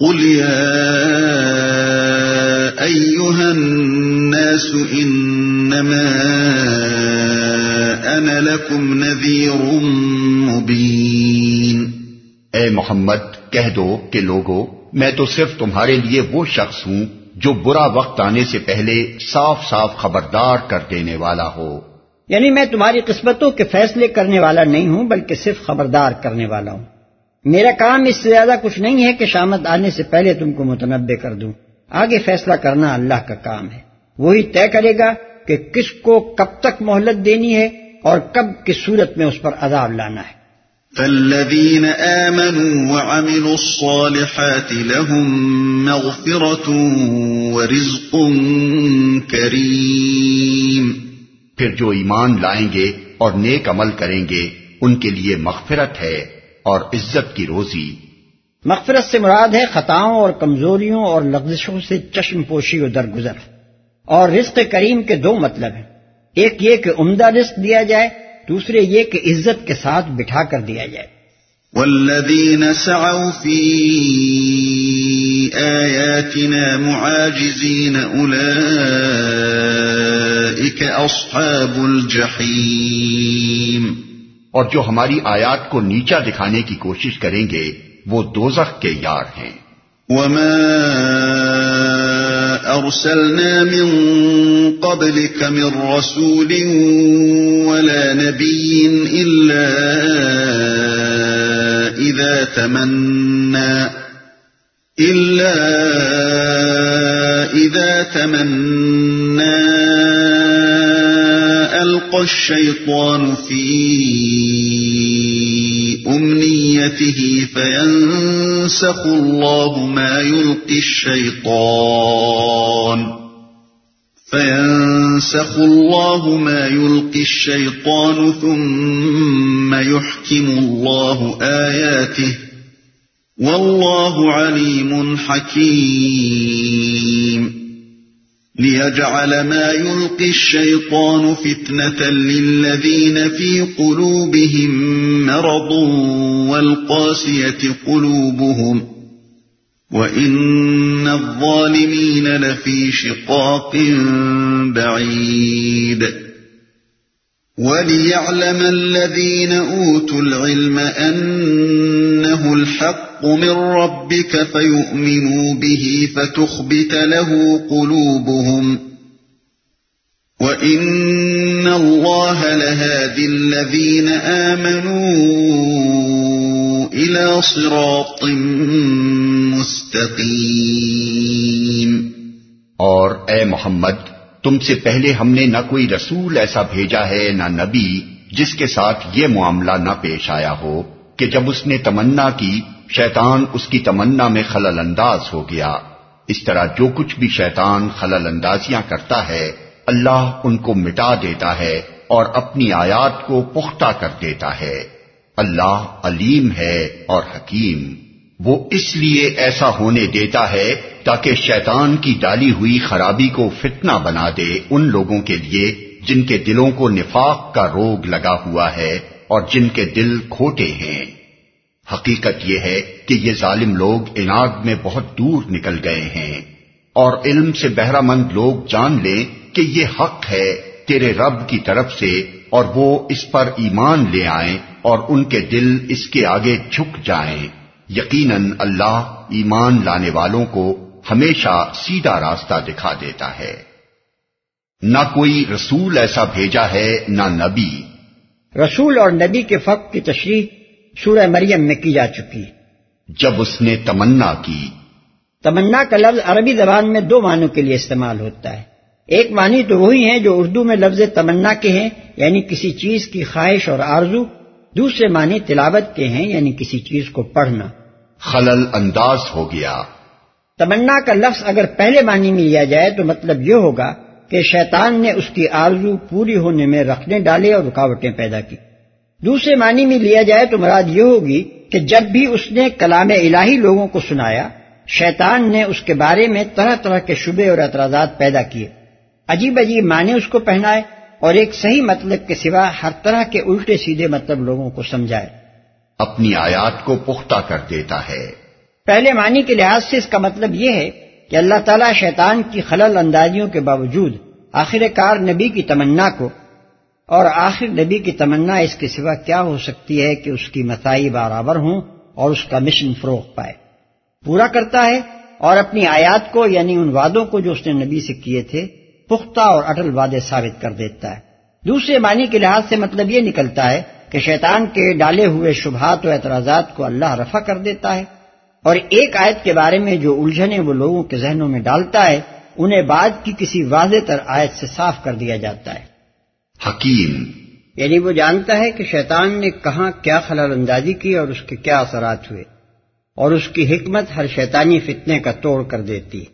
قل يا أيها الناس إنما أنا لكم نذير مبين اے محمد کہہ دو کہ لوگو میں تو صرف تمہارے لیے وہ شخص ہوں جو برا وقت آنے سے پہلے صاف صاف خبردار کر دینے والا ہو۔ یعنی میں تمہاری قسمتوں کے فیصلے کرنے والا نہیں ہوں بلکہ صرف خبردار کرنے والا ہوں۔ میرا کام اس سے زیادہ کچھ نہیں ہے کہ شامت آنے سے پہلے تم کو متنوع کر دوں۔ آگے فیصلہ کرنا اللہ کا کام ہے۔ وہی طے کرے گا کہ کس کو کب تک مہلت دینی ہے اور کب کس صورت میں اس پر عذاب لانا ہے۔ فالذين آمنوا وعملوا الصالحات لهم مغفرة ورزق كريم۔ پھر جو ایمان لائیں گے اور نیک عمل کریں گے ان کے لیے مغفرت ہے۔ اور عزت کی روزی۔ مغفرت سے مراد ہے خطاؤں اور کمزوریوں اور لغزشوں سے چشم پوشی و درگزر۔ اور رزق کریم کے دو مطلب ہیں۔ ایک یہ کہ عمدہ رزق دیا جائے دوسرے یہ کہ عزت کے ساتھ بٹھا کر دیا جائے۔ والذین سعوا فی آیاتنا معاجزین اولئیک اصحاب الجحیم۔ اور جو ہماری آیات کو نیچا دکھانے کی کوشش کریں گے، وہ دوزخ کے یار ہیں۔ وما ارسلنا من قبلك من رسول ولا نبي الا اذا تمنى الا اذا تمنى القى الشيطان في أمنيته فينسخ الله ما يلقي الشيطان فينسخ الله ما يلقي الشيطان ثم يحكم الله آياته والله عليم حكيم ليجعل ما يلقي الشيطان فتنة للذين في قلوبهم مرض والقاسية قلوبهم وإن الظالمين لفي شقاق بعيد. وليعلم الذين أوتوا العلم أنه الحق من ربك فيؤمنوا به فتخبت له قلوبهم وإن الله لهادي الذين آمنوا إلى صراط مستقيم۔ اور اے محمد، تم سے پہلے ہم نے نہ کوئی رسول ایسا بھیجا ہے نہ نبی جس کے ساتھ یہ معاملہ نہ پیش آیا ہو کہ جب اس نے تمنا کی شیطان اس کی تمنا میں خلل انداز ہو گیا۔ اس طرح جو کچھ بھی شیطان خلل اندازیاں کرتا ہے، اللہ ان کو مٹا دیتا ہے اور اپنی آیات کو پختہ کر دیتا ہے۔ اللہ علیم ہے اور حکیم۔ وہ اس لیے ایسا ہونے دیتا ہے تاکہ شیطان کی ڈالی ہوئی خرابی کو فتنہ بنا دے ان لوگوں کے لیے جن کے دلوں کو نفاق کا روگ لگا ہوا ہے اور جن کے دل کھوٹے ہیں۔ حقیقت یہ ہے کہ یہ ظالم لوگ اناگ میں بہت دور نکل گئے ہیں۔ اور علم سے بہرہ مند لوگ جان لیں کہ یہ حق ہے تیرے رب کی طرف سے اور وہ اس پر ایمان لے آئیں اور ان کے دل اس کے آگے جھک جائیں۔ یقیناً اللہ ایمان لانے والوں کو ہمیشہ سیدھا راستہ دکھا دیتا ہے۔ نہ کوئی رسول ایسا بھیجا ہے، نہ نبی۔ رسول اور نبی کے فق کی تشریح سورہ مریم میں کی جا چکی جب اس نے تمنا کی۔ تمنا کا لفظ عربی زبان میں دو معنوں کے لیے استعمال ہوتا ہے۔ ایک معنی تو وہی ہیں جو اردو میں لفظ تمنا کے ہیں یعنی کسی چیز کی خواہش اور آرزو۔ دوسرے معنی تلاوت کے ہیں یعنی کسی چیز کو پڑھنا۔ خلل انداز ہو گیا۔ تمنا کا لفظ اگر پہلے معنی میں لیا جائے تو مطلب یہ ہوگا کہ شیطان نے اس کی آرزو پوری ہونے میں رکھنے ڈالے اور رکاوٹیں پیدا کی۔ دوسرے معنی میں لیا جائے تو مراد یہ ہوگی کہ جب بھی اس نے کلام الہی لوگوں کو سنایا شیطان نے اس کے بارے میں طرح طرح کے شبے اور اعتراضات پیدا کیے۔ عجیب عجیب معنی اس کو پہنائے اور ایک صحیح مطلب کے سوا ہر طرح کے الٹے سیدھے مطلب لوگوں کو سمجھائے۔ اپنی آیات کو پختہ کر دیتا ہے۔ پہلے معنی کے لحاظ سے اس کا مطلب یہ ہے کہ اللہ تعالیٰ شیطان کی خلل اندازیوں کے باوجود آخر کار نبی کی تمنا کو اور آخر نبی کی تمنا اس کے سوا کیا ہو سکتی ہے کہ اس کی مسائی برابر ہوں اور اس کا مشن فروغ پائے۔ پورا کرتا ہے اور اپنی آیات کو یعنی ان وعدوں کو جو اس نے نبی سے کیے تھے، پختہ اور اٹل وعدے ثابت کر دیتا ہے۔ دوسرے معنی کے لحاظ سے مطلب یہ نکلتا ہے کہ شیطان کے ڈالے ہوئے شبہات و اعتراضات کو اللہ رفع کر دیتا ہے اور ایک آیت کے بارے میں جو الجھنے وہ لوگوں کے ذہنوں میں ڈالتا ہے، انہیں بعد کی کسی واضح تر آیت سے صاف کر دیا جاتا ہے۔ حکیم۔ یعنی وہ جانتا ہے کہ شیطان نے کہاں کیا خلل اندازی کی اور اس کے کیا اثرات ہوئے۔ اور اس کی حکمت ہر شیطانی فتنے کا توڑ کر دیتی۔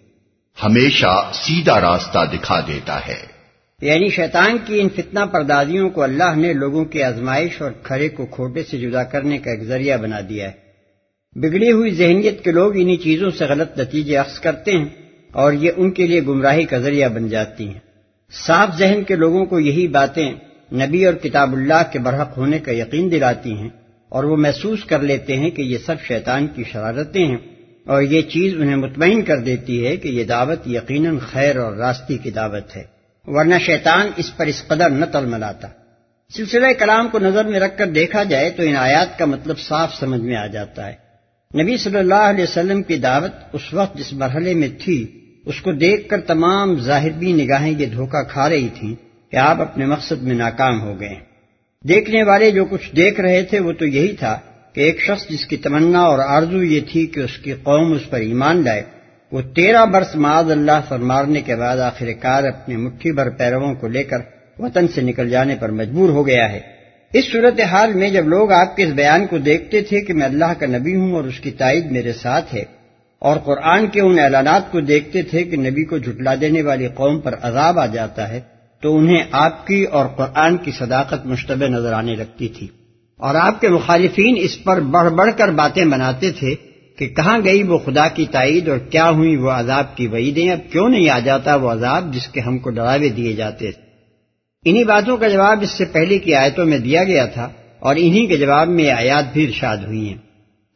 ہمیشہ سیدھا راستہ دکھا دیتا ہے۔ یعنی شیطان کی ان فتنہ پردازیوں کو اللہ نے لوگوں کی آزمائش اور کھڑے کو کھوٹے سے جدا کرنے کا ایک ذریعہ بنا دیا ہے۔ بگڑی ہوئی ذہنیت کے لوگ انہی چیزوں سے غلط نتیجے اخذ کرتے ہیں اور یہ ان کے لیے گمراہی کا ذریعہ بن جاتی ہیں۔ صاف ذہن کے لوگوں کو یہی باتیں نبی اور کتاب اللہ کے برحق ہونے کا یقین دلاتی ہیں اور وہ محسوس کر لیتے ہیں کہ یہ سب شیطان کی شرارتیں ہیں اور یہ چیز انہیں مطمئن کر دیتی ہے کہ یہ دعوت یقیناً خیر اور راستی کی دعوت ہے، ورنہ شیطان اس پر اس قدر نہ تل ملاتا سلسلہ کلام کو نظر میں رکھ کر دیکھا جائے تو ان آیات کا مطلب صاف سمجھ میں آ جاتا ہے۔ نبی صلی اللہ علیہ وسلم کی دعوت اس وقت جس مرحلے میں تھی اس کو دیکھ کر تمام ظاہر بھی نگاہیں یہ دھوکہ کھا رہی تھیں کہ آپ اپنے مقصد میں ناکام ہو گئے۔ دیکھنے والے جو کچھ دیکھ رہے تھے وہ تو یہی تھا کہ ایک شخص جس کی تمنا اور آرزو یہ تھی کہ اس کی قوم اس پر ایمان لائے، وہ تیرہ برس معاذ اللہ پر مارنے کے بعد آخر کار اپنے مٹھی بھر پیرووں کو لے کر وطن سے نکل جانے پر مجبور ہو گیا ہے۔ اس صورت حال میں جب لوگ آپ کے اس بیان کو دیکھتے تھے کہ میں اللہ کا نبی ہوں اور اس کی تائید میرے ساتھ ہے اور قرآن کے ان اعلانات کو دیکھتے تھے کہ نبی کو جھٹلا دینے والی قوم پر عذاب آ جاتا ہے، تو انہیں آپ کی اور قرآن کی صداقت مشتبہ نظر آنے لگتی تھی۔ اور آپ کے مخالفین اس پر بڑھ بڑھ کر باتیں بناتے تھے کہ کہاں گئی وہ خدا کی تائید اور کیا ہوئی وہ عذاب کی وعیدیں، اب کیوں نہیں آ جاتا وہ عذاب جس کے ہم کو ڈراوے دیے جاتے تھے۔ انہی باتوں کا جواب اس سے پہلے کی آیتوں میں دیا گیا تھا اور انہی کے جواب میں آیات بھی ارشاد ہوئی ہیں۔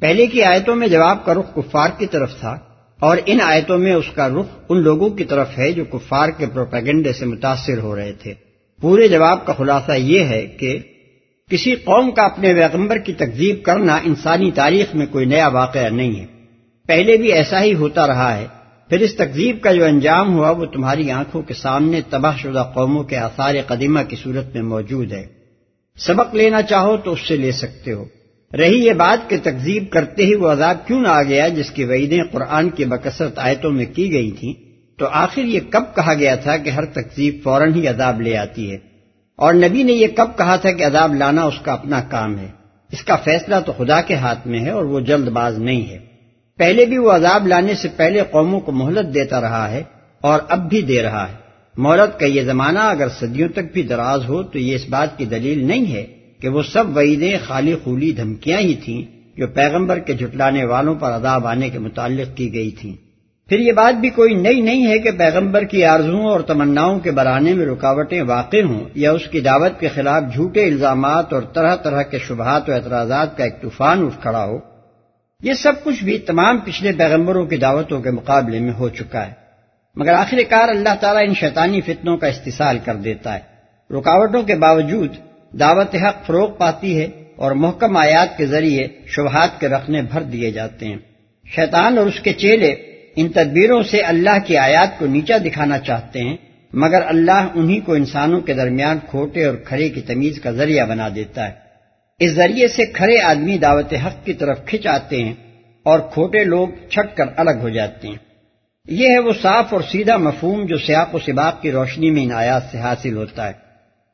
پہلے کی آیتوں میں جواب کا رخ کفار کی طرف تھا، اور ان آیتوں میں اس کا رخ ان لوگوں کی طرف ہے جو کفار کے پروپیگنڈے سے متاثر ہو رہے تھے۔ پورے جواب کا خلاصہ یہ ہے کہ کسی قوم کا اپنے پیغمبر کی تکذیب کرنا انسانی تاریخ میں کوئی نیا واقعہ نہیں ہے۔ پہلے بھی ایسا ہی ہوتا رہا ہے۔ پھر اس تکذیب کا جو انجام ہوا وہ تمہاری آنکھوں کے سامنے تباہ شدہ قوموں کے آثار قدیمہ کی صورت میں موجود ہے۔ سبق لینا چاہو تو اس سے لے سکتے ہو۔ رہی یہ بات کہ تکذیب کرتے ہی وہ عذاب کیوں نہ آ گیا جس کی وعیدیں قرآن کی بکثرت آیتوں میں کی گئی تھیں؟ تو آخر یہ کب کہا گیا تھا کہ ہر تکذیب فوراً ہی عذاب لے آتی ہے؟ اور نبی نے یہ کب کہا تھا کہ عذاب لانا اس کا اپنا کام ہے؟ اس کا فیصلہ تو خدا کے ہاتھ میں ہے اور وہ جلد باز نہیں ہے۔ پہلے بھی وہ عذاب لانے سے پہلے قوموں کو مہلت دیتا رہا ہے اور اب بھی دے رہا ہے۔ مہلت کا یہ زمانہ اگر صدیوں تک بھی دراز ہو تو یہ اس بات کی دلیل نہیں ہے کہ وہ سب وعیدیں خالی خولی دھمکیاں ہی تھیں جو پیغمبر کے جھٹلانے والوں پر عذاب آنے کے متعلق کی گئی تھیں۔ پھر یہ بات بھی کوئی نئی نہیں ہے کہ پیغمبر کی آرزوں اور تمناؤں کے برانے میں رکاوٹیں واقع ہوں یا اس کی دعوت کے خلاف جھوٹے الزامات اور طرح طرح کے شبہات و اعتراضات کا ایک طوفان اٹھ کھڑا ہو۔ یہ سب کچھ بھی تمام پچھلے پیغمبروں کی دعوتوں کے مقابلے میں ہو چکا ہے۔ مگر آخر کار اللہ تعالیٰ ان شیطانی فتنوں کا استحصال کر دیتا ہے۔ رکاوٹوں کے باوجود دعوت حق فروغ پاتی ہے اور محکم آیات کے ذریعے شبہات کے رکھنے بھر دیے جاتے ہیں۔ شیطان اور اس کے چیلے ان تدبیروں سے اللہ کی آیات کو نیچا دکھانا چاہتے ہیں، مگر اللہ انہی کو انسانوں کے درمیان کھوٹے اور کھڑے کی تمیز کا ذریعہ بنا دیتا ہے۔ اس ذریعے سے کھڑے آدمی دعوت حق کی طرف کھچ آتے ہیں اور کھوٹے لوگ چھٹ کر الگ ہو جاتے ہیں۔ یہ ہے وہ صاف اور سیدھا مفہوم جو سیاق و سباق کی روشنی میں ان آیات سے حاصل ہوتا ہے۔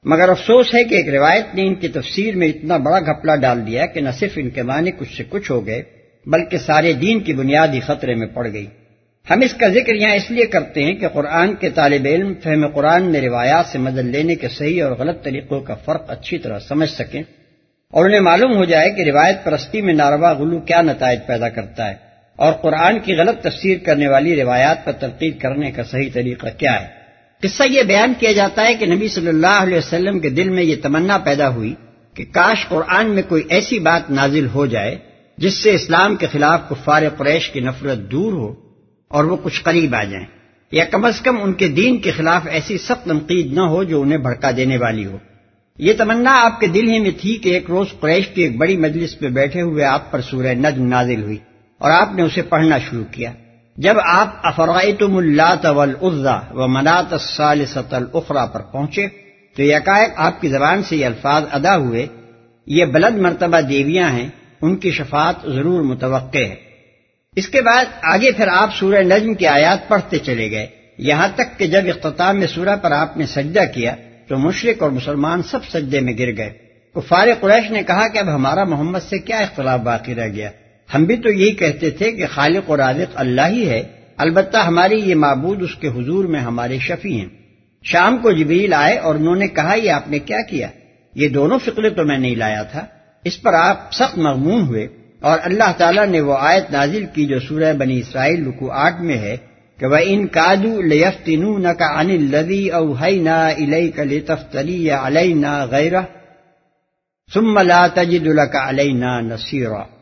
مگر افسوس ہے کہ ایک روایت نے ان کی تفسیر میں اتنا بڑا گھپلا ڈال دیا کہ نہ صرف ان کے معنی کچھ سے کچھ ہو گئے، بلکہ سارے دین کی بنیادی خطرے میں پڑ گئی۔ ہم اس کا ذکر یہاں اس لیے کرتے ہیں کہ قرآن کے طالب علم فہم قرآن میں روایات سے مدد لینے کے صحیح اور غلط طریقوں کا فرق اچھی طرح سمجھ سکیں اور انہیں معلوم ہو جائے کہ روایت پرستی میں ناروا غلو کیا نتائج پیدا کرتا ہے اور قرآن کی غلط تفسیر کرنے والی روایات پر تنقید کرنے کا صحیح طریقہ کیا ہے۔ قصہ یہ بیان کیا جاتا ہے کہ نبی صلی اللہ علیہ وسلم کے دل میں یہ تمنا پیدا ہوئی کہ کاش قرآن میں کوئی ایسی بات نازل ہو جائے جس سے اسلام کے خلاف کفار قریش کی نفرت دور ہو اور وہ کچھ قریب آ جائیں، یا کم از کم ان کے دین کے خلاف ایسی سخت تنقید نہ ہو جو انہیں بھڑکا دینے والی ہو۔ یہ تمنا آپ کے دل ہی میں تھی کہ ایک روز قریش کی ایک بڑی مجلس پہ بیٹھے ہوئے آپ پر سورہ نجم نازل ہوئی اور آپ نے اسے پڑھنا شروع کیا۔ جب آپ افرائتم اللہ والعزا و منات الثالثۃ الاخرى پر پہنچے، تو یکائق آپ کی زبان سے یہ الفاظ ادا ہوئے، یہ بلند مرتبہ دیویاں ہیں، ان کی شفاعت ضرور متوقع ہے۔ اس کے بعد آگے پھر آپ سورہ نجم کی آیات پڑھتے چلے گئے۔ یہاں تک کہ جب اختتام میں سورہ پر آپ نے سجدہ کیا، تو مشرق اور مسلمان سب سجدے میں گر گئے۔ کفار قریش نے کہا کہ اب ہمارا محمد سے کیا اختلاف باقی رہ گیا؟ ہم بھی تو یہی کہتے تھے کہ خالق اور رازق اللہ ہی ہے، البتہ ہماری یہ معبود اس کے حضور میں ہمارے شفیع ہیں۔ شام کو جبریل آئے اور انہوں نے کہا، یہ آپ نے کیا کیا؟ یہ دونوں فکرے تو میں نہیں لایا تھا۔ اس پر آپ سخت مغمون ہوئے اور اللہ تعالیٰ نے وہ آیت نازل کی جو سورہ بنی اسرائیل رکو آٹھ میں ہے کہ وہ ان کادو لیفتین کا ان لدی او نا الئی کا لطفتری یا علینا غیرہ ثم لا تجد لك علینا نصیرا۔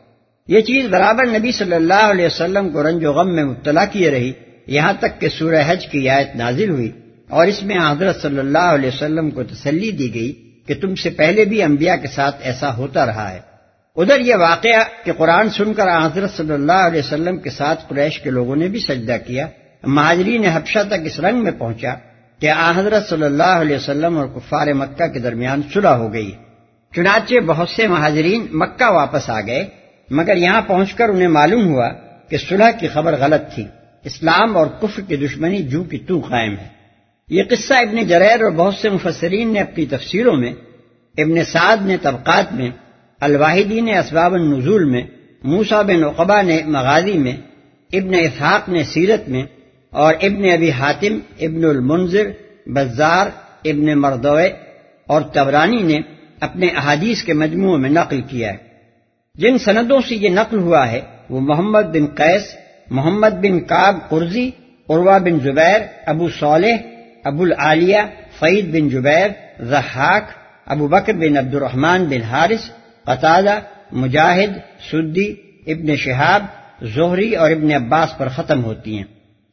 یہ چیز برابر نبی صلی اللہ علیہ وسلم کو رنج و غم میں مبتلا کیے رہی، یہاں تک کہ سورہ حج کی آیت نازل ہوئی اور اس میں حضرت صلی اللہ علیہ وسلم کو تسلی دی گئی کہ تم سے پہلے بھی انبیاء کے ساتھ ایسا ہوتا رہا ہے۔ ادھر یہ واقعہ کہ قرآن سن کر حضرت صلی اللہ علیہ وسلم کے ساتھ قریش کے لوگوں نے بھی سجدہ کیا، مہاجرین حبشہ تک اس رنگ میں پہنچا کہ حضرت صلی اللہ علیہ وسلم اور کفار مکہ کے درمیان صلح ہو گئی۔ چنانچہ بہت سے مہاجرین مکہ واپس آ گئے مگر یہاں پہنچ کر انہیں معلوم ہوا کہ صلح کی خبر غلط تھی۔ اسلام اور کفر کی دشمنی جو کی تو قائم ہے۔ یہ قصہ ابن جریر اور بہت سے مفسرین نے اپنی تفسیروں میں، ابن سعد نے طبقات میں الواحدی نے اسباب النزول میں موسا بن اقبا نے مغازی میں، ابن اسحاق نے سیرت میں، اور ابن ابی حاتم، ابن المنظر بزار، ابن مردوئے اور تبرانی نے اپنے احادیث کے مجموعوں میں نقل کیا ہے۔ جن سندوں سے یہ نقل ہوا ہے، وہ محمد بن قیس، محمد بن کاب قرضی عروا بن زبیر، ابو صالح، ابو العالیہ فعید بن جبیر رحاق ابو بکر بن عبد الرحمن بن حارث قطادہ مجاہد، سدی، ابن شہاب، زہری اور ابن عباس پر ختم ہوتی ہیں۔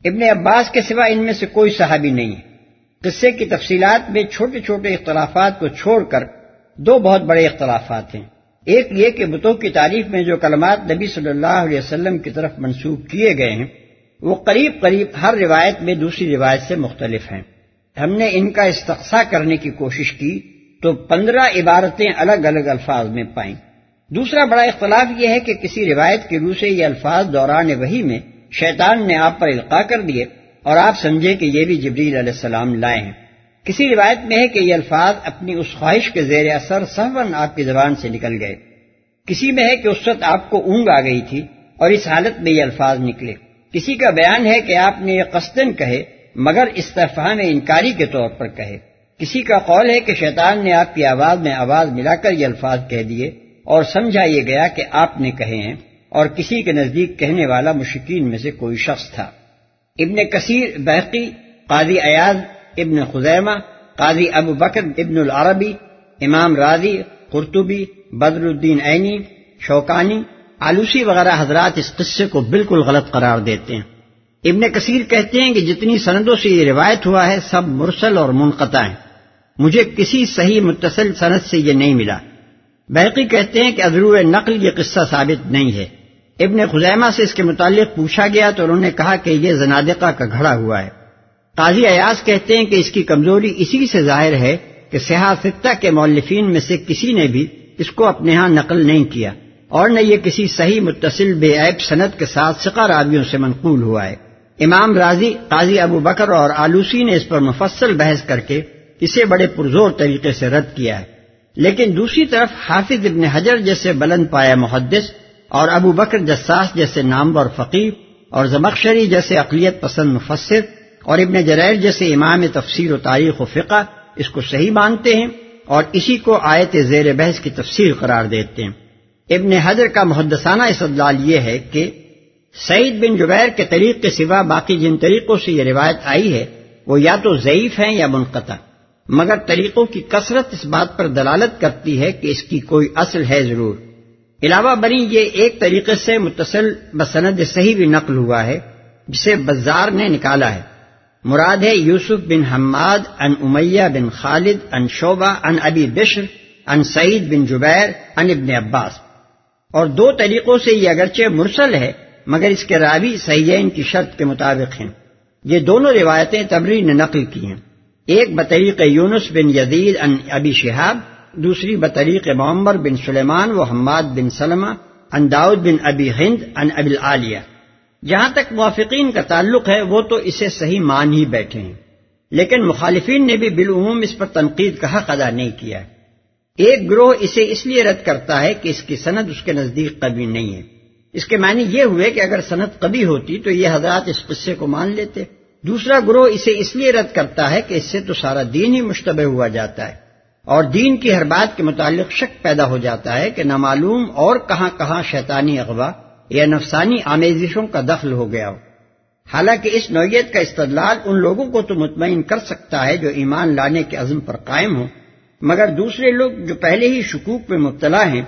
ابن عباس کے سوا ان میں سے کوئی صحابی نہیں ہے۔ قصے کی تفصیلات میں چھوٹے چھوٹے اختلافات کو چھوڑ کر دو بہت بڑے اختلافات ہیں۔ ایک یہ کہ بتوں کی تعریف میں جو کلمات نبی صلی اللہ علیہ وسلم کی طرف منسوخ کیے گئے ہیں، وہ قریب قریب ہر روایت میں دوسری روایت سے مختلف ہیں۔ ہم نے ان کا استقصا کرنے کی کوشش کی تو پندرہ عبارتیں الگ الگ الفاظ میں پائیں۔ دوسرا بڑا اختلاف یہ ہے کہ کسی روایت کے روح سے یہ الفاظ دوران وہی میں شیطان نے آپ پر القاع کر دیے اور آپ سمجھے کہ یہ بھی جبریل علیہ السلام لائے ہیں۔ کسی روایت میں ہے کہ یہ الفاظ اپنی اس خواہش کے زیر اثر سہون آپ کی زبان سے نکل گئے۔ کسی میں ہے کہ اس وقت آپ کو اونگ آ گئی تھی اور اس حالت میں یہ الفاظ نکلے۔ کسی کا بیان ہے کہ آپ نے یہ قصدن کہے، مگر استفہام انکاری کے طور پر کہے۔ کسی کا قول ہے کہ شیطان نے آپ کی آواز میں آواز ملا کر یہ الفاظ کہہ دیے اور سمجھا یہ گیا کہ آپ نے کہے ہیں اور کسی کے نزدیک کہنے والا مشکین میں سے کوئی شخص تھا۔ ابن کثیر بحقی قاضی ایاز ابن خزیمہ، قاضی ابو بکر ابن العربی، امام راضی، قرطبی بدر الدین عینی، شوکانی، آلوسی وغیرہ حضرات اس قصے کو بالکل غلط قرار دیتے ہیں۔ ابن کثیر کہتے ہیں کہ جتنی سندوں سے یہ روایت ہوا ہے، سب مرسل اور منقطع ہیں۔ مجھے کسی صحیح متصل سند سے یہ نہیں ملا۔ بحقی کہتے ہیں کہ ادرو نقل یہ قصہ ثابت نہیں ہے۔ ابن خزیمہ سے اس کے متعلق پوچھا گیا تو انہوں نے کہا کہ یہ زنادقہ کا گھڑا ہوا ہے۔ قاضی ایاز کہتے ہیں کہ اس کی کمزوری اسی سے ظاہر ہے کہ سیاح سیاستہ کے مولفین میں سے کسی نے بھی اس کو اپنے ہاں نقل نہیں کیا اور نہ یہ کسی صحیح متصل بے عیب صنعت کے ساتھ سقا رابیوں سے منقول ہوا ہے۔ امام راضی قاضی ابو بکر اور آلوسی نے اس پر مفصل بحث کر کے اسے بڑے پرزور طریقے سے رد کیا ہے۔ لیکن دوسری طرف حافظ ابن حجر جیسے بلند پایا محدث اور ابو بکر جساس جیسے نامور فقیر اور زمخشری جیسے اقلیت پسند مفسر اور ابن جریر جیسے امام تفسیر و تاریخ و فقہ اس کو صحیح مانتے ہیں اور اسی کو آیت زیر بحث کی تفسیر قرار دیتے ہیں۔ ابن حضر کا محدثانہ استدلال یہ ہے کہ سعید بن جبیر کے طریق کے سوا باقی جن طریقوں سے یہ روایت آئی ہے، وہ یا تو ضعیف ہیں یا منقطع۔ مگر طریقوں کی کثرت اس بات پر دلالت کرتی ہے کہ اس کی کوئی اصل ہے ضرور۔ علاوہ بری یہ ایک طریقے سے متصل بسند صحیح بھی نقل ہوا ہے، جسے بزار نے نکالا ہے۔ مراد ہے یوسف بن حماد ان امیہ بن خالد ان شعبہ ان ابی بشر ان سعید بن جبیر ان ابن عباس۔ اور دو طریقوں سے یہ اگرچہ مرسل ہے، مگر اس کے راوی سیین کی شرط کے مطابق ہیں۔ یہ دونوں روایتیں تبری نے نقل کی ہیں۔ ایک بطریق یونس بن یزید ان ابی شہاب، دوسری بطریق معمر بن سلیمان و حماد بن سلمہ ان داؤد بن ابی ہند ان ابی العالیہ۔ جہاں تک موافقین کا تعلق ہے، وہ تو اسے صحیح مان ہی بیٹھے ہیں۔ لیکن مخالفین نے بھی بالعموم اس پر تنقید کا حق ادا نہیں کیا۔ ایک گروہ اسے اس لیے رد کرتا ہے کہ اس کی صنعت اس کے نزدیک قبی نہیں ہے۔ اس کے معنی یہ ہوئے کہ اگر صنعت کبھی ہوتی تو یہ حضرات اس قصے کو مان لیتے۔ دوسرا گروہ اسے اس لیے رد کرتا ہے کہ اس سے تو سارا دین ہی مشتبہ ہوا جاتا ہے۔ اور دین کی ہر بات کے متعلق شک پیدا ہو جاتا ہے کہ نامعلوم اور کہاں کہاں شیطانی اغوا یا نفسانی آمیزشوں کا دخل ہو گیا ہو۔ حالانکہ اس نوعیت کا استدلال ان لوگوں کو تو مطمئن کر سکتا ہے جو ایمان لانے کے عزم پر قائم ہو مگر دوسرے لوگ جو پہلے ہی شکوک میں مبتلا ہیں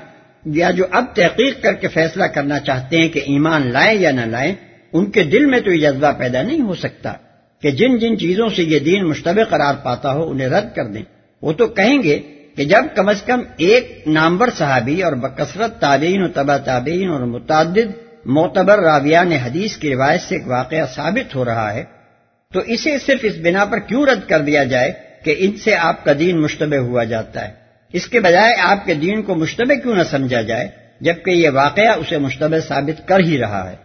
یا جو اب تحقیق کر کے فیصلہ کرنا چاہتے ہیں کہ ایمان لائیں یا نہ لائیں، ان کے دل میں تو یہ جذبہ پیدا نہیں ہو سکتا کہ جن جن چیزوں سے یہ دین مشتبہ قرار پاتا ہو، انہیں رد کر دیں۔ وہ تو کہیں گے کہ جب کم از کم ایک نامور صحابی اور بکثرت تابعین و تبا تابعین اور متعدد معتبر راویان حدیث کی روایت سے ایک واقعہ ثابت ہو رہا ہے، تو اسے صرف اس بنا پر کیوں رد کر دیا جائے کہ ان سے آپ کا دین مشتبہ ہوا جاتا ہے؟ اس کے بجائے آپ کے دین کو مشتبہ کیوں نہ سمجھا جائے، جبکہ یہ واقعہ اسے مشتبہ ثابت کر ہی رہا ہے؟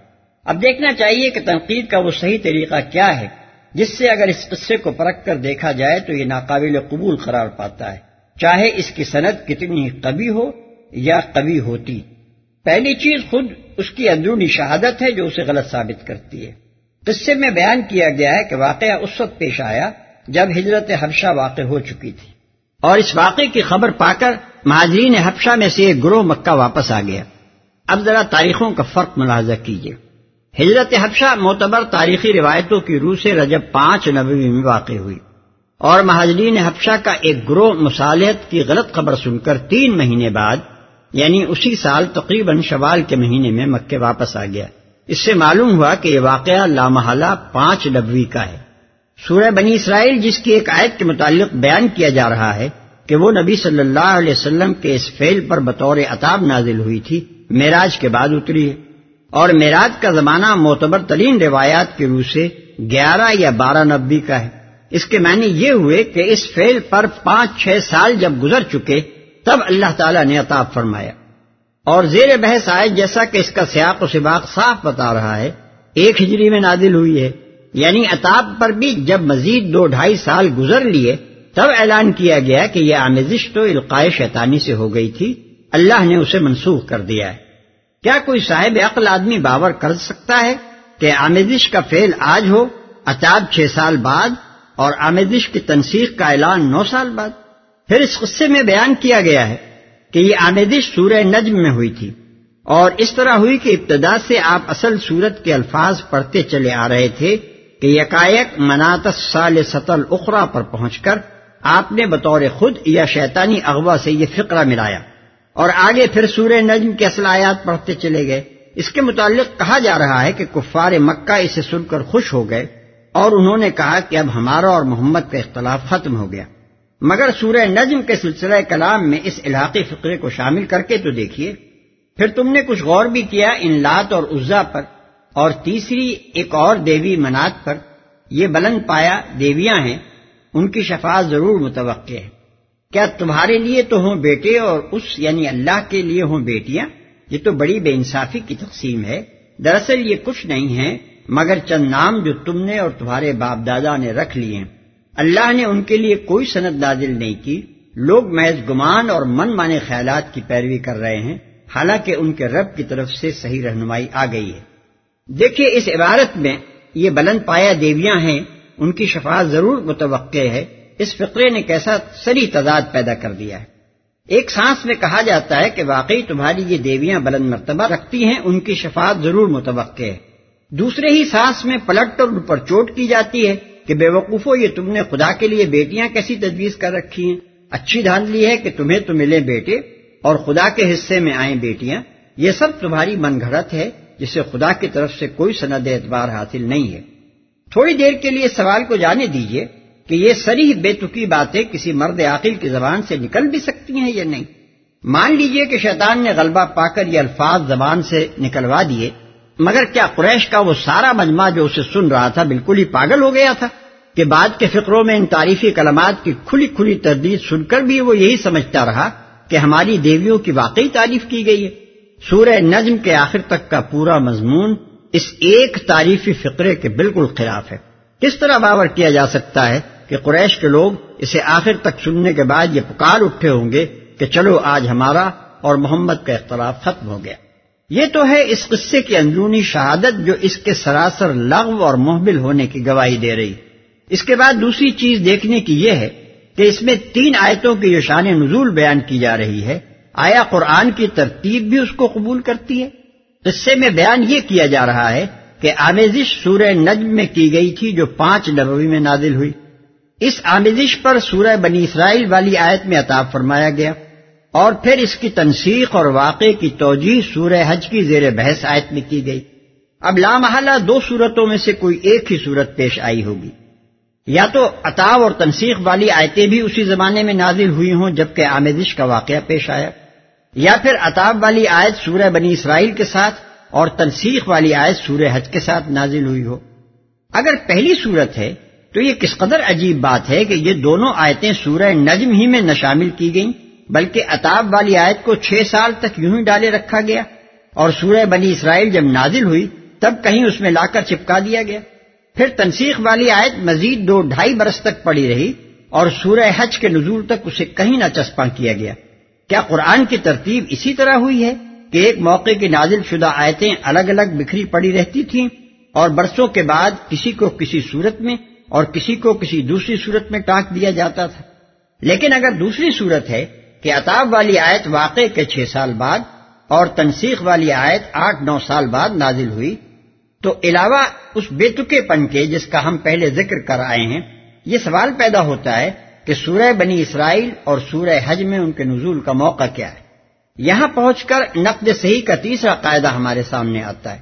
اب دیکھنا چاہیے کہ تنقید کا وہ صحیح طریقہ کیا ہے، جس سے اگر اس قصے کو پرکھ کر دیکھا جائے تو یہ ناقابل قبول قرار پاتا ہے۔ چاہے اس کی صنعت کتنی قبی ہو یا قبی ہوتی۔ پہلی چیز خود اس کی اندرونی شہادت ہے جو اسے غلط ثابت کرتی ہے۔ قصے میں بیان کیا گیا ہے کہ واقعہ اس وقت پیش آیا جب ہجرت حبشہ واقع ہو چکی تھی۔ اور اس واقعے کی خبر پا کر مہاجرین حبشہ میں سے ایک گروہ مکہ واپس آ گیا۔ اب ذرا تاریخوں کا فرق ملاحظہ کیجیے۔ ہجرت حبشہ معتبر تاریخی روایتوں کی روح سے رجب پانچ نبوی میں واقع ہوئی۔ اور مہاجرین حبشہ کا ایک گروہ مصالحت کی غلط خبر سن کر تین مہینے بعد یعنی اسی سال تقریباً شوال کے مہینے میں مکے واپس آ گیا۔ اس سے معلوم ہوا کہ یہ واقعہ لامحالہ پانچ نبوی کا ہے۔ سورہ بنی اسرائیل، جس کی ایک آیت کے متعلق بیان کیا جا رہا ہے کہ وہ نبی صلی اللہ علیہ وسلم کے اس فیل پر بطور عطاب نازل ہوئی تھی میراج کے بعد اتری ہے۔ اور میراج کا زمانہ معتبر ترین روایات کے روح سے گیارہ یا بارہ نبی کا ہے۔ اس کے معنی یہ ہوئے کہ اس فیل پر پانچ چھ سال جب گزر چکے، تب اللہ تعالیٰ نے عطاب فرمایا۔ اور زیر بحث آئے، جیسا کہ اس کا سیاق و سباق صاف بتا رہا ہے، ایک ہجری میں نادل ہوئی ہے۔ یعنی عطاب پر بھی جب مزید دو ڈھائی سال گزر لیے، تب اعلان کیا گیا کہ یہ آمیزش تو القائے شیطانی سے ہو گئی تھی۔ اللہ نے اسے منسوخ کر دیا ہے۔ کیا کوئی صاحب عقل آدمی باور کر سکتا ہے کہ آمیزش کا فعل آج ہو اتاب چھ سال بعد اور آمیزش کی تنسیخ کا اعلان نو سال بعد۔ پھر اس قصے میں بیان کیا گیا ہے کہ یہ آمیزش سورہ نجم میں ہوئی تھی۔ اور اس طرح ہوئی کہ ابتدا سے آپ اصل صورت کے الفاظ پڑھتے چلے آ رہے تھے کہ یکایک مناتس سال سطل اخرا پر پہنچ کر آپ نے بطور خود یا شیطانی اغوا سے یہ فقرہ ملایا۔ اور آگے پھر سورہ نجم کے اصل آیات پڑھتے چلے گئے۔ اس کے متعلق کہا جا رہا ہے کہ کفار مکہ اسے سن کر خوش ہو گئے۔ اور انہوں نے کہا کہ اب ہمارا اور محمد کا اختلاف ختم ہو گیا۔ مگر سورہ نجم کے سلسلہ کلام میں اس علاقی فقرے کو شامل کر کے تو دیکھیے۔ پھر تم نے کچھ غور بھی کیا ان لات اور عزا پر، اور تیسری ایک اور دیوی منات پر۔ یہ بلند پایا دیویاں ہیں، ان کی شفاعت ضرور متوقع ہے۔ کیا تمہارے لیے تو ہوں بیٹے اور اس یعنی اللہ کے لیے ہوں بیٹیاں؟ یہ تو بڑی بے انصافی کی تقسیم ہے۔ دراصل یہ کچھ نہیں ہے۔ مگر چند نام جو تم نے اور تمہارے باپ دادا نے رکھ لیے اللہ نے ان کے لیے کوئی سند نازل نہیں کی۔ لوگ محض گمان اور من مانے خیالات کی پیروی کر رہے ہیں۔ حالانکہ ان کے رب کی طرف سے صحیح رہنمائی آ گئی ہے۔ دیکھیے، اس عبارت میں یہ بلند پایا دیویاں ہیں۔ ان کی شفاعت ضرور متوقع ہے۔ اس فقرے نے کیسا سری تضاد پیدا کر دیا ہے۔ ایک سانس میں کہا جاتا ہے کہ واقعی تمہاری یہ دیویاں بلند مرتبہ رکھتی ہیں۔ ان کی شفاعت ضرور متوقع ہے۔ دوسرے ہی سانس میں پلٹ اور اوپر چوٹ کی جاتی ہے کہ بے وقوفو یہ تم نے خدا کے لیے بیٹیاں کیسی تجویز کر رکھی ہیں؟ اچھی دھاندلی ہے کہ تمہیں تو ملے بیٹے اور خدا کے حصے میں آئیں بیٹیاں۔ یہ سب تمہاری من گھڑت ہے، جسے خدا کی طرف سے کوئی سند اعتبار حاصل نہیں ہے۔ تھوڑی دیر کے لیے سوال کو جانے دیجیے کہ یہ سری بے تکی باتیں کسی مرد عاقل کی زبان سے نکل بھی سکتی ہیں یا نہیں؟ مان لیجیے کہ شیطان نے غلبہ پا کر یہ الفاظ زبان سے نکلوا دیے۔ مگر کیا قریش کا وہ سارا مجمع جو اسے سن رہا تھا بالکل ہی پاگل ہو گیا تھا کہ بعد کے فکروں میں ان تعریفی کلمات کی کھلی کھلی تردید سن کر بھی وہ یہی سمجھتا رہا کہ ہماری دیویوں کی واقعی تعریف کی گئی ہے۔ سورہ نجم کے آخر تک کا پورا مضمون اس ایک تعریفی فقرے کے بالکل خلاف ہے۔ کس طرح باور کیا جا سکتا ہے کہ قریش کے لوگ اسے آخر تک سننے کے بعد یہ پکار اٹھے ہوں گے کہ چلو آج ہمارا اور محمد کا اختلاف ختم ہو گیا۔ یہ تو ہے اس قصے کی اندرونی شہادت جو اس کے سراسر لغو اور محبل ہونے کی گواہی دے رہی۔ اس کے بعد دوسری چیز دیکھنے کی یہ ہے کہ اس میں تین آیتوں کی جو شان نزول بیان کی جا رہی ہے۔ آیا قرآن کی ترتیب بھی اس کو قبول کرتی ہے؟ قصے میں بیان یہ کیا جا رہا ہے کہ آمیزش سورہ نجم میں کی گئی تھی جو پانچ نبوی میں نازل ہوئی۔ اس آمیزش پر سورہ بنی اسرائیل والی آیت میں عطاب فرمایا گیا۔ اور پھر اس کی تنسیق اور واقع کی توجہ سورہ حج کی زیر بحث آیت میں کی گئی۔ اب لامحلہ دو صورتوں میں سے کوئی ایک ہی صورت پیش آئی ہوگی۔ یا تو اتاو اور تنسیخ والی آیتیں بھی اسی زمانے میں نازل ہوئی ہوں جبکہ آمیزش کا واقعہ پیش آیا۔ یا پھر اتاب والی آیت سورہ بنی اسرائیل کے ساتھ اور تنسیخ والی آیت سورہ حج کے ساتھ نازل ہوئی ہو۔ اگر پہلی صورت ہے تو یہ کس قدر عجیب بات ہے کہ یہ دونوں آیتیں سورہ نجم ہی میں نہ شامل کی گئیں۔ بلکہ اتاب والی آیت کو چھ سال تک یوں ہی ڈالے رکھا گیا اور سورہ بنی اسرائیل جب نازل ہوئی تب کہیں اس میں لا کر چپکا دیا گیا۔ پھر تنسیخ والی آیت مزید دو ڈھائی برس تک پڑی رہی اور سورہ حج کے نزول تک اسے کہیں نہ چسپاں کیا گیا۔ کیا قرآن کی ترتیب اسی طرح ہوئی ہے کہ ایک موقع کی نازل شدہ آیتیں الگ الگ بکھری پڑی رہتی تھیں اور برسوں کے بعد کسی کو کسی صورت میں اور کسی کو کسی دوسری صورت میں ٹانک دیا جاتا تھا۔ لیکن اگر دوسری صورت ہے کہ اتاب والی آیت واقع کے چھ سال بعد اور تنسیخ والی آیت آٹھ نو سال بعد نازل ہوئی۔ تو علاوہ اس بے تکے پن کے جس کا ہم پہلے ذکر کر آئے ہیں، یہ سوال پیدا ہوتا ہے کہ سورہ بنی اسرائیل اور سورہ حج میں ان کے نزول کا موقع کیا ہے۔ یہاں پہنچ کر نقد صحیح کا تیسرا قاعدہ ہمارے سامنے آتا ہے۔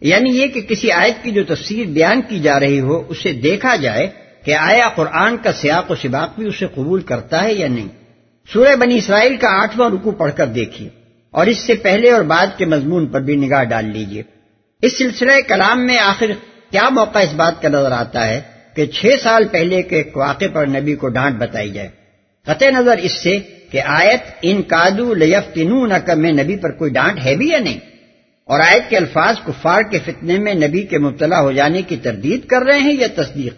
یعنی یہ کہ کسی آیت کی جو تفسیر بیان کی جا رہی ہو، اسے دیکھا جائے کہ آیا قرآن کا سیاق و سباق بھی اسے قبول کرتا ہے یا نہیں۔ سورہ بنی اسرائیل کا آٹھواں رکو پڑھ کر دیکھیے اور اس سے پہلے اور بعد کے مضمون پر بھی نگاہ ڈال لیجیے۔ اس سلسلہ کلام میں آخر کیا موقع اس بات کا نظر آتا ہے کہ چھ سال پہلے کے ایک واقعے پر نبی کو ڈانٹ بتائی جائے۔ قطع نظر اس سے کہ آیت ان کادو لیفتنو نہ میں نبی پر کوئی ڈانٹ ہے بھی یا نہیں؟ اور آیت کے الفاظ کفار کے فتنے میں نبی کے مبتلا ہو جانے کی تردید کر رہے ہیں یا تصدیق؟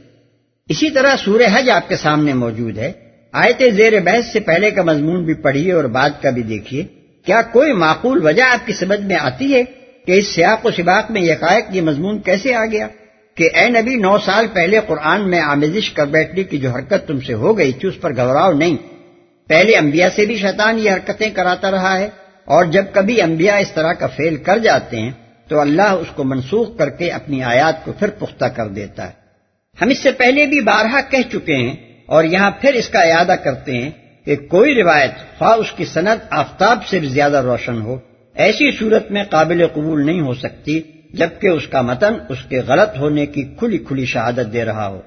اسی طرح سورہ حج آپ کے سامنے موجود ہے۔ آیت زیر بحث سے پہلے کا مضمون بھی پڑھیے اور بعد کا بھی دیکھیے۔ کیا کوئی معقول وجہ آپ کی سمجھ میں آتی ہے کہ اس سیاق و سباق میں یکائق یہ مضمون کیسے آ گیا؟ کہ اے نبی، نو سال پہلے قرآن میں آمیزش کر بیٹھنے کی جو حرکت تم سے ہو گئی تھی، اس پر گھبراؤ نہیں۔ پہلے انبیاء سے بھی شیطان یہ حرکتیں کراتا رہا ہے۔ اور جب کبھی انبیاء اس طرح کا فیل کر جاتے ہیں، تو اللہ اس کو منسوخ کر کے اپنی آیات کو پھر پختہ کر دیتا ہے۔ ہم اس سے پہلے بھی بارہا کہہ چکے ہیں اور یہاں پھر اس کا اعادہ کرتے ہیں کہ کوئی روایت خواہ اس کی صنعت آفتاب سے بھی زیادہ روشن ہو، ایسی صورت میں قابل قبول نہیں ہو سکتی، جبکہ اس کا متن اس کے غلط ہونے کی کھلی کھلی شہادت دے رہا ہو۔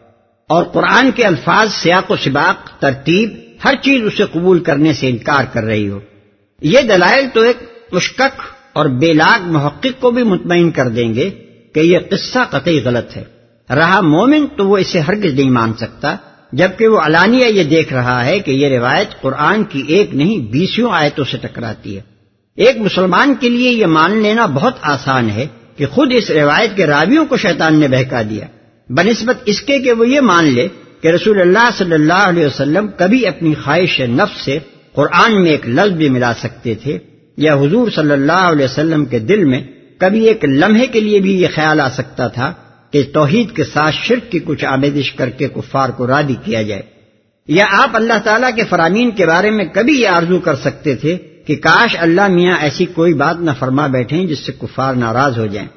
اور قرآن کے الفاظ، سیاق و سباق، ترتیب، ہر چیز اسے قبول کرنے سے انکار کر رہی ہو۔ یہ دلائل تو ایک مشکک اور بے لاگ محقق کو بھی مطمئن کر دیں گے کہ یہ قصہ قطعی غلط ہے۔ رہا مومن تو وہ اسے ہرگز نہیں مان سکتا۔ جبکہ وہ علانیہ یہ دیکھ رہا ہے کہ یہ روایت قرآن کی ایک نہیں بیسوں آیتوں سے ٹکراتی ہے۔ ایک مسلمان کے لیے یہ مان لینا بہت آسان ہے کہ خود اس روایت کے راویوں کو شیطان نے بہکا دیا۔ بنسبت اس کے کہ وہ یہ مان لے کہ رسول اللہ صلی اللہ علیہ وسلم کبھی اپنی خواہش نفس سے قرآن میں ایک لفظ بھی ملا سکتے تھے یا حضور صلی اللہ علیہ وسلم کے دل میں کبھی ایک لمحے کے لیے بھی یہ خیال آ سکتا تھا کہ توحید کے ساتھ شرک کی کچھ آمیدش کر کے کفار کو رادی کیا جائے۔ یا آپ اللہ تعالیٰ کے فرامین کے بارے میں کبھی یہ آرزو کر سکتے تھے کہ کاش اللہ میاں ایسی کوئی بات نہ فرما بیٹھیں جس سے کفار ناراض ہو جائیں۔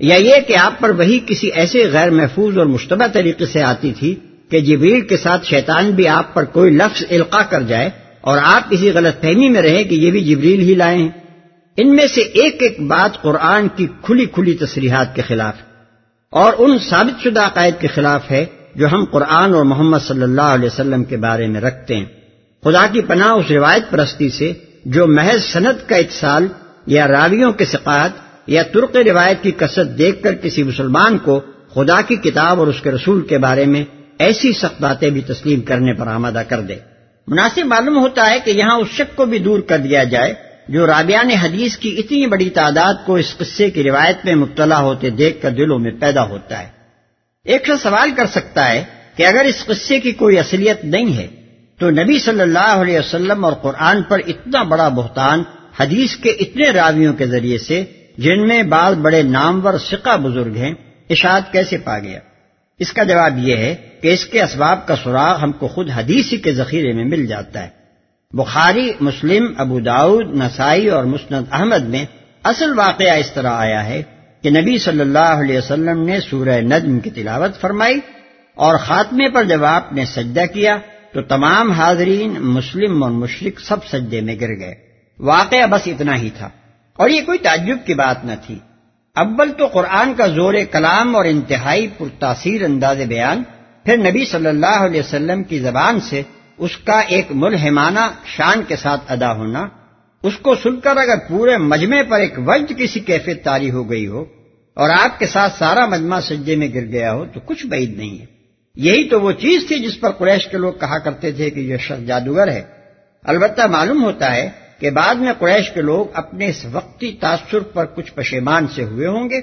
یا یہ کہ آپ پر وہی کسی ایسے غیر محفوظ اور مشتبہ طریقے سے آتی تھی کہ جبریل کے ساتھ شیطان بھی آپ پر کوئی لفظ القا کر جائے اور آپ کسی غلط فہمی میں رہے کہ یہ بھی جبریل ہی لائے ہیں۔ ان میں سے ایک ایک بات قرآن کی کھلی کھلی تصریحات کے خلاف۔ ہے اور ان ثابت شدہ عقائد کے خلاف ہے جو ہم قرآن اور محمد صلی اللہ علیہ وسلم کے بارے میں رکھتے ہیں۔ خدا کی پناہ اس روایت پرستی سے جو محض صنعت کا اتصال یا راویوں کے سقاط یا ترک روایت کی کثرت دیکھ کر کسی مسلمان کو خدا کی کتاب اور اس کے رسول کے بارے میں ایسی سخت باتیں بھی تسلیم کرنے پر آمادہ کر دے۔ مناسب معلوم ہوتا ہے کہ یہاں اس شک کو بھی دور کر دیا جائے جو رابعان حدیث کی اتنی بڑی تعداد کو اس قصے کی روایت میں مبتلا ہوتے دیکھ کر دلوں میں پیدا ہوتا ہے۔ ایک شخص سوال کر سکتا ہے کہ اگر اس قصے کی کوئی اصلیت نہیں ہے، تو نبی صلی اللہ علیہ وسلم اور قرآن پر اتنا بڑا بہتان حدیث کے اتنے راویوں کے ذریعے سے، جن میں بعض بڑے نامور سکا بزرگ ہیں، اشاعت کیسے پا گیا؟ اس کا جواب یہ ہے کہ اس کے اسباب کا سراغ ہم کو خود حدیثی کے ذخیرے میں مل جاتا ہے۔ بخاری، مسلم، ابو داود نسائی اور مسند احمد میں اصل واقعہ اس طرح آیا ہے کہ نبی صلی اللہ علیہ وسلم نے سورہ نجم کی تلاوت فرمائی اور خاتمے پر جب آپ نے سجدہ کیا تو تمام حاضرین مسلم اور مشرق سب سجدے میں گر گئے۔ واقعہ بس اتنا ہی تھا۔ اور یہ کوئی تعجب کی بات نہ تھی۔ اول تو قرآن کا زور کلام اور انتہائی پرتاثیر انداز بیان پھر نبی صلی اللہ علیہ وسلم کی زبان سے اس کا ایک ملحمانہ شان کے ساتھ ادا ہونا، اس کو سن کر اگر پورے مجمع پر ایک وجد کسی کیفیت تاری ہو گئی ہو اور آپ کے ساتھ سارا مجمع سجے میں گر گیا ہو، تو کچھ بعید نہیں ہے۔ یہی تو وہ چیز تھی جس پر قریش کے لوگ کہا کرتے تھے کہ یہ شخص جادوگر ہے۔ البتہ معلوم ہوتا ہے کہ بعد میں قریش کے لوگ اپنے اس وقتی تاثر پر کچھ پشیمان سے ہوئے ہوں گے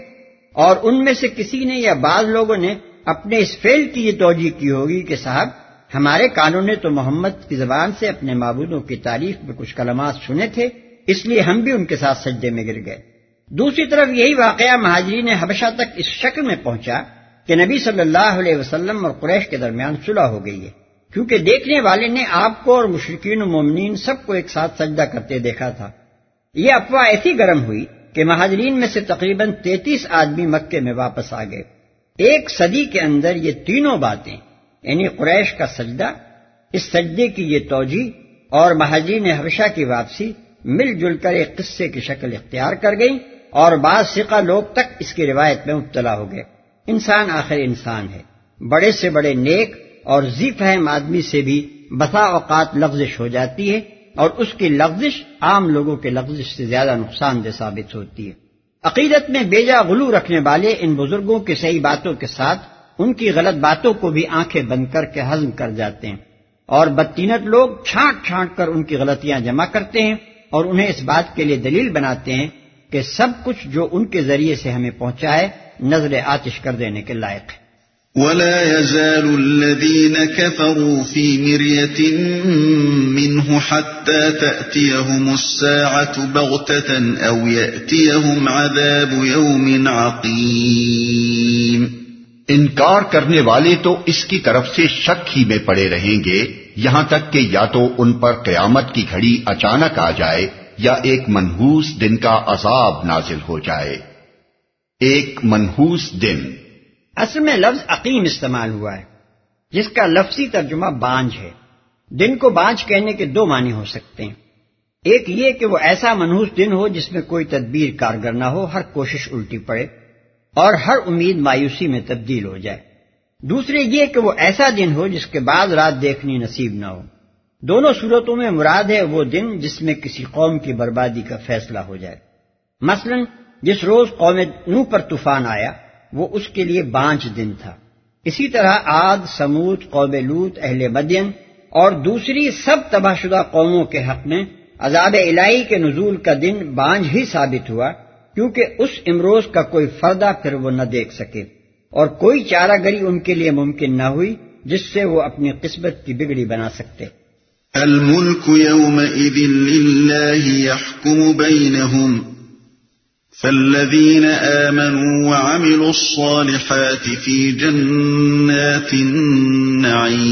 اور ان میں سے کسی نے یا بعض لوگوں نے اپنے اس فیل کی یہ توجہ کی ہوگی کہ صاحب ہمارے قانون نے تو محمد کی زبان سے اپنے معبودوں کی تعریف میں کچھ کلمات سنے تھے، اس لیے ہم بھی ان کے ساتھ سجدے میں گر گئے۔ دوسری طرف یہی واقعہ مہاجرین حبشہ تک اس شکل میں پہنچا کہ نبی صلی اللہ علیہ وسلم اور قریش کے درمیان صلح ہو گئی ہے۔ کیونکہ دیکھنے والے نے آپ کو اور مشرقین و مومنین سب کو ایک ساتھ سجدہ کرتے دیکھا تھا۔ یہ افواہ ایسی گرم ہوئی کہ مہاجرین میں سے تقریباً تینتیس آدمی مکے میں واپس آ گئے۔ ایک صدی کے اندر یہ تینوں باتیں یعنی قریش کا سجدہ، اس سجدے کی یہ توجہ اور مہاجرین حبشہ کی واپسی مل جل کر ایک قصے کی شکل اختیار کر گئی اور بعض سکا لوگ تک اس کی روایت میں مبتلا ہو گئے۔ انسان آخر انسان ہے۔ بڑے سے بڑے نیک اور زی فہم آدمی سے بھی بسا اوقات لفزش ہو جاتی ہے اور اس کی لفزش عام لوگوں کے لفزش سے زیادہ نقصان دہ ثابت ہوتی ہے۔ عقیدت میں بیجا غلو رکھنے والے ان بزرگوں کی صحیح باتوں کے ساتھ ان کی غلط باتوں کو بھی آنکھیں بند کر کے ہضم کر جاتے ہیں اور بدتینت لوگ چھانٹ چھانٹ کر ان کی غلطیاں جمع کرتے ہیں اور انہیں اس بات کے لیے دلیل بناتے ہیں کہ سب کچھ جو ان کے ذریعے سے ہمیں پہنچا ہے، نظر آتش کر دینے کے لائق ہے۔ ولا يزال الذين كفروا في مرية منه حتى تأتيهم الساعة بغتة أو يأتيهم عذاب يوم عقيم انکار کرنے والے تو اس کی طرف سے شک ہی میں پڑے رہیں گے، یہاں تک کہ یا تو ان پر قیامت کی گھڑی اچانک آ جائے یا ایک منحوس دن کا عذاب نازل ہو جائے۔ ایک منحوس دن۔ اصل میں لفظ عقیم استعمال ہوا ہے، جس کا لفظی ترجمہ بانج ہے۔ دن کو بانج کہنے کے دو معنی ہو سکتے ہیں۔ ایک یہ کہ وہ ایسا منحوس دن ہو جس میں کوئی تدبیر کارگر نہ ہو، ہر کوشش الٹی پڑے۔ اور ہر امید مایوسی میں تبدیل ہو جائے۔ دوسرے یہ کہ وہ ایسا دن ہو جس کے بعد رات دیکھنی نصیب نہ ہو۔ دونوں صورتوں میں مراد ہے وہ دن جس میں کسی قوم کی بربادی کا فیصلہ ہو جائے۔ مثلا، جس روز قوم نو پر طوفان آیا، وہ اس کے لیے بانچ دن تھا۔ اسی طرح آد سمود، قوم لوت اہل مدین اور دوسری سب تباہ شدہ قوموں کے حق میں عذاب الہی کے نزول کا دن بانج ہی ثابت ہوا۔ کیونکہ اس امروز کا کوئی فردہ پھر وہ نہ دیکھ سکے اور کوئی چارہ گری ان کے لیے ممکن نہ ہوئی جس سے وہ اپنی قسمت کی بگڑی بنا سکتے۔ الملك يومئذ لله يحكم بينهم فالذين آمنوا وعملوا الصالحات في جنات النعيم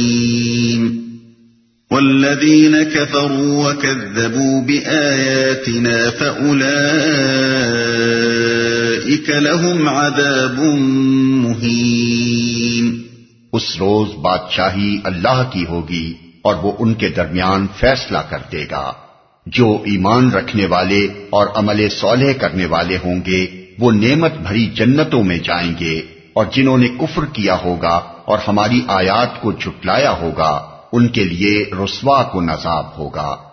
والذين كفروا وكذبوا بآياتنا فأولئك لهم عذاب مهين. اس روز بادشاہی اللہ کی ہوگی اور وہ ان کے درمیان فیصلہ کر دے گا۔ جو ایمان رکھنے والے اور عمل صالح کرنے والے ہوں گے، وہ نعمت بھری جنتوں میں جائیں گے اور جنہوں نے کفر کیا ہوگا اور ہماری آیات کو جھٹلایا ہوگا۔ ان کے لیے رسوا کو نصاب ہوگا۔